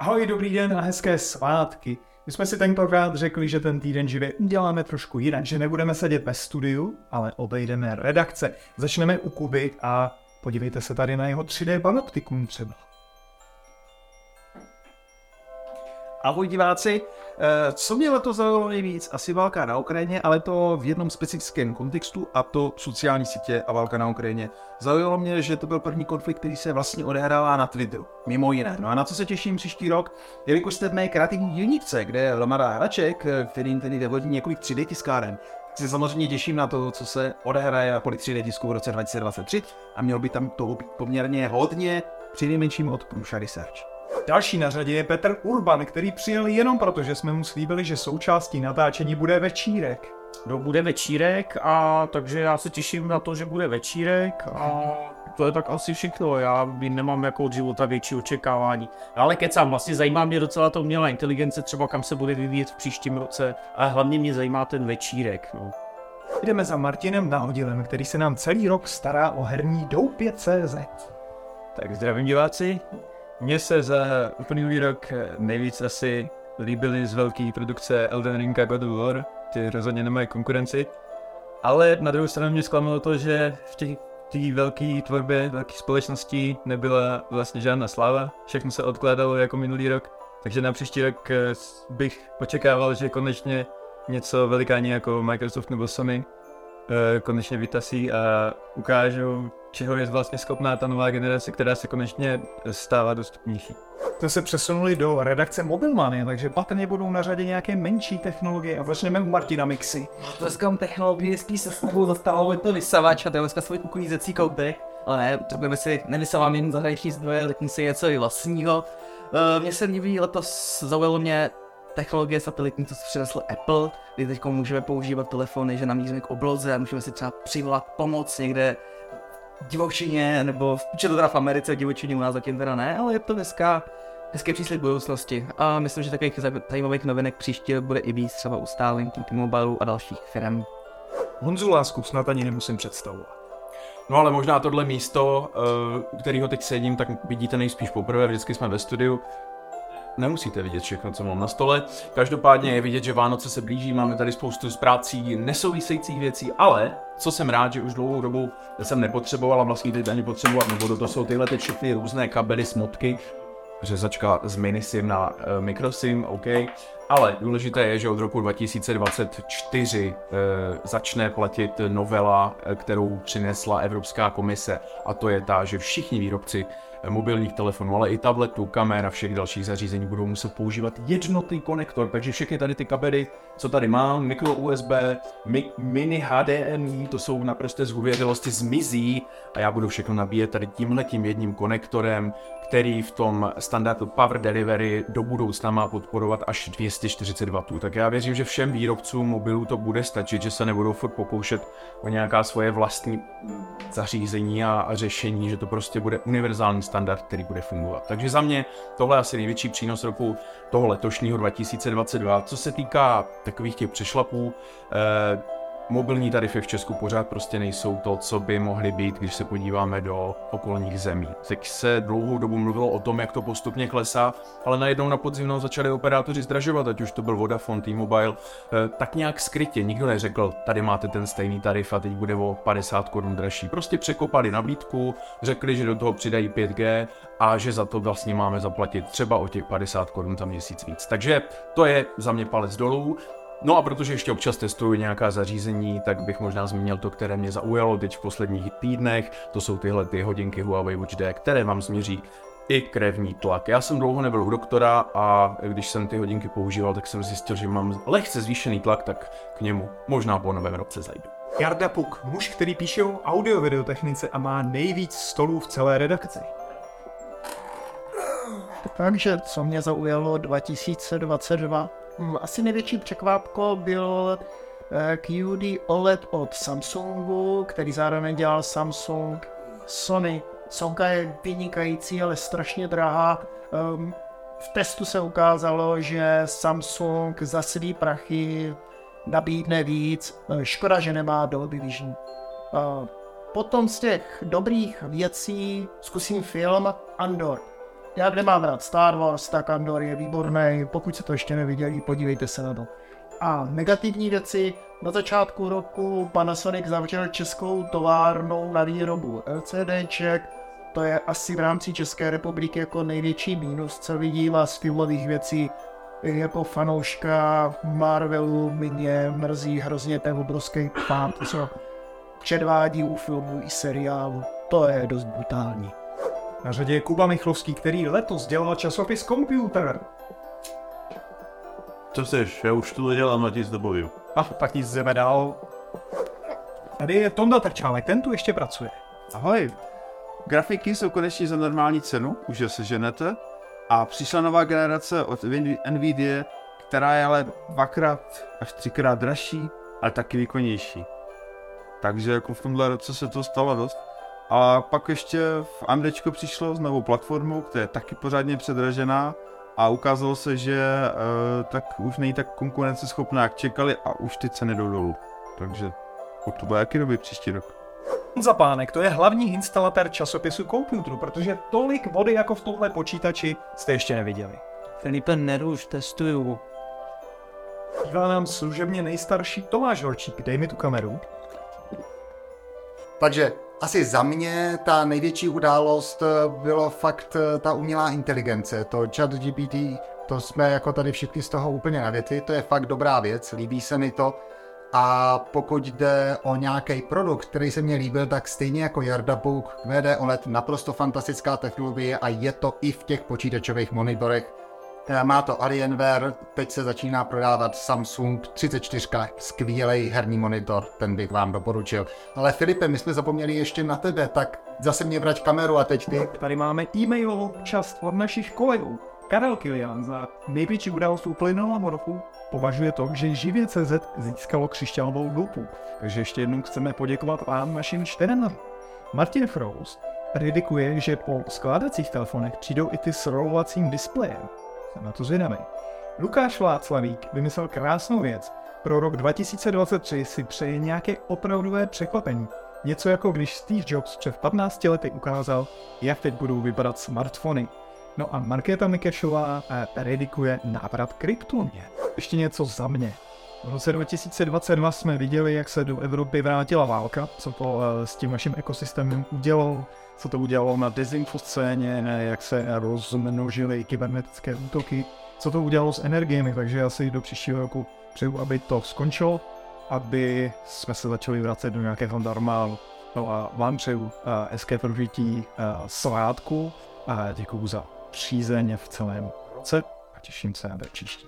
Ahoj, dobrý den a hezké svátky. My jsme si tentokrát řekli, že ten týden živě uděláme trošku jinak, že nebudeme sedět ve studiu, ale obejdeme redakce. Začneme u Kuby a podívejte se tady na jeho 3D panoptikum třeba. Ahoj diváci, Eh, co mě letos zaujalo nejvíc? Asi válka na Ukrajině, ale to v jednom specifickém kontextu a to sociální sítě a válka na Ukrajině. Zaujalo mě, že to byl první konflikt, který se vlastně odehrává na Twitteru, mimo jiné. No a na co se těším příští rok, jelikož jste v mé kreativní dílničce, kde je hromada hraček, eh, kterým tedy vyvodí několik 3D tiskáren, se samozřejmě těším na to, co se odehraje po 3D tisku v roce 2023 a mělo by tam toho být poměrně hodně, přinejmenším od Prusha Research. Další na řadě je Petr Urban, který přijel jenom proto, že jsme mu slíbili, že součástí natáčení bude večírek. No, bude večírek a takže já se těším na to, že bude večírek a to je tak asi všechno. Já nemám jako od života větší očekávání. Ale kecám, vlastně zajímá mě docela to umělá inteligence, třeba kam se bude vyvíjet v příštím roce. A hlavně mě zajímá ten večírek. No. Jdeme za Martinem Nahodilem, který se nám celý rok stará o herní doupě CZ. Tak zdravím diváci, mně se za uplynulý rok nejvíc asi líbily z velké produkce Elden Ring a God of War, ty rozhodně nemají konkurenci. Ale na druhou stranu mě zklamalo to, že v těch té velké tvorbě, velké společnosti nebyla vlastně žádná sláva, všechno se odkládalo jako minulý rok, takže na příští rok eh, bych očekával, že konečně něco velikání jako Microsoft nebo Sony. eh, konečně vytasí a ukážou čeho je vlastně schopná ta nová generace, která se konečně stává dostupnější. To se přesunuli do redakce Mobilmany, takže patrně budou na řadě nějaké menší technologie a začneme u Martina Mixy. Dneska technologie spíš se s tebou zastávalo to vysavač a dneska svůj uklízecí koutek. Ale ne, potřebujeme si, nevysávám jen zahraniční zdroje, letní si něco i vlastního. Uh, mně se líbí letos, zaujalo mě technologie satelitní, co přinesl Apple, kdy teď můžeme používat telefony, že namíříme k obloze a můžeme si třeba přivolat pomoc někde divočině, nebo či to teda v Americe, divočině u nás zatím teda ne, ale je to dneska hezké příslip budoucnosti. A myslím, že takových zajímavých novinek příště bude i víc třeba u Starlink, T-Mobile a dalších firm. Honzu Lásku snad ani nemusím představovat. No ale možná tohle místo, u kterého teď sedím, tak vidíte nejspíš poprvé, vždycky jsme ve studiu, nemusíte vidět všechno, co mám na stole. Každopádně je vidět, že Vánoce se blíží, máme tady spoustu z prácí nesouvisejících věcí, ale co jsem rád, že už dlouhou dobu jsem nepotřeboval a vlastně teď ani potřebovat nebudu, to jsou tyhle ty všechny různé kabely, smotky, řezačka z minisim na uh, microsim, OK, ale důležité je, že od roku 2024 uh, začne platit novela, eh, kterou přinesla Evropská komise. A to je ta, že všichni výrobci mobilních telefonů, ale i tabletů, kamer a všech dalších zařízení budou muset používat jednotný konektor, takže všechny tady ty kabely, co tady mám, micro USB, mi, mini HDMI, to jsou naprosté zhuvěřilosti, zmizí a já budu všechno nabíjet tady tímhle tím jedním konektorem, který v tom standardu Power Delivery do budoucna má podporovat až 240 W. Tak já věřím, že všem výrobcům mobilů to bude stačit, že se nebudou furt pokoušet o nějaká svoje vlastní zařízení a, a řešení, že to prostě bude univerzální standard, který bude fungovat. Takže za mě tohle je asi největší přínos roku toho letošního 2022. Co se týká takových těch přešlapů, eh, mobilní tarify v Česku pořád prostě nejsou to, co by mohly být, když se podíváme do okolních zemí. Teď se dlouhou dobu mluvilo o tom, jak to postupně klesá, ale najednou na podzimnou začali operátoři zdražovat, ať už to byl Vodafone, T-Mobile, eh, tak nějak skrytě. Nikdo neřekl, tady máte ten stejný tarif a teď bude o 50 korun dražší. Prostě překopali nabídku, řekli, že do toho přidají 5G a že za to vlastně máme zaplatit třeba o těch 50 korun za měsíc víc. Takže to je za mě palec dolů. No a protože ještě občas testuju nějaká zařízení, tak bych možná zmínil to, které mě zaujalo teď v posledních týdnech. To jsou tyhle ty hodinky Huawei Watch D, které vám změří i krevní tlak. Já jsem dlouho nebyl u doktora a když jsem ty hodinky používal, tak jsem zjistil, že mám lehce zvýšený tlak, tak k němu možná po novém roce zajdu. Jarda Puk, muž, který píše o audio-videotechnice a má nejvíc stolů v celé redakci. Takže co mě zaujalo 2022? Hm, asi největší překvápko byl eh, QD OLED od Samsungu, který zároveň dělal Samsung, Sony. Sonka je vynikající, ale strašně drahá. Ehm, v testu se ukázalo, že Samsung za svý prachy nabídne víc. Eh, škoda, že nemá Dolby Vision. Eh, potom z těch dobrých věcí zkusím film Andor. Já nemám rád Star Wars, tak Andor je výborný, pokud se to ještě neviděli, podívejte se na to. A negativní věci, na začátku roku Panasonic zavřel českou továrnu na výrobu LCDček, to je asi v rámci České republiky jako největší mínus, co vidím z filmových věcí. Jako fanouška Marvelu mě mrzí hrozně ten obrovský pád, co předvádí u filmů i seriálu. To je dost brutální. Na řadě je Kuba Michlovský, který letos dělal časopis Computer. Co chceš, já už tu dělám a ti zdobovím. A tak nic jdeme dál. Tady je Tonda Trčálek, ten tu ještě pracuje. Ahoj, grafiky jsou konečně za normální cenu, už je seženete. A přišla nová generace od Nvidia, která je ale dvakrát až třikrát dražší, ale taky výkonnější. Takže jako v tomhle roce se to stalo dost. A pak ještě v AMDčko přišlo s novou platformou, která je taky pořádně předražená a ukázalo se, že uh, tak už není tak konkurenceschopná, jak čekali a už ty ceny jdou dolů. Takže to bude jaký doby příští rok. Zapánek, to je hlavní instalatér časopisu Computeru, protože tolik vody jako v tomhle počítači jste ještě neviděli. Filipe, neruš, testuju. Dívá nám služebně nejstarší Tomáš Horčík, dej mi tu kameru. Takže asi za mě ta největší událost bylo fakt ta umělá inteligence, to chat GPT, to jsme jako tady všichni z toho úplně na věty, to je fakt dobrá věc, líbí se mi to. A pokud jde o nějaký produkt, který se mně líbil, tak stejně jako Jarda Book, VD OLED naprosto fantastická technologie a je to i v těch počítačových monitorech. Eh, Má to Alienware, teď se začíná prodávat Samsung 34, skvělý herní monitor, ten bych vám doporučil. Ale Filipe, my jsme zapomněli ještě na tebe, tak zase mě vrať kameru a teď ty. Tady máme e-mailovou část od našich kolegů. Karel Kilian za největší událost uplynulého roku považuje to, že živě CZ získalo křišťálovou lupu. Takže ještě jednou chceme poděkovat vám našim čtenářům. Martin Frost predikuje, že po skládacích telefonech přijdou i ty s rolovacím displejem. Jsem na to zvědavý. Lukáš Václavík vymyslel krásnou věc. Pro rok 2023 si přeje nějaké opravdové překvapení. Něco jako když Steve Jobs před 15 lety ukázal, jak teď budou vypadat smartfony. No a Markéta Mikešová predikuje návrat kryptoměn. Ještě něco za mě. V roce 2022 jsme viděli, jak se do Evropy vrátila válka, co to eh, s tím naším ekosystémem udělalo, co to udělalo na dezinfoscéně, jak se rozmnožily kybernetické útoky, co to udělalo s energiemi, takže asi do příštího roku přeju, aby to skončilo, aby jsme se začali vracet do nějakého normálu. No a vám přeju uh, hezké prožití uh, svátku a děkuju za přízeň v celém roce a těším se na příští.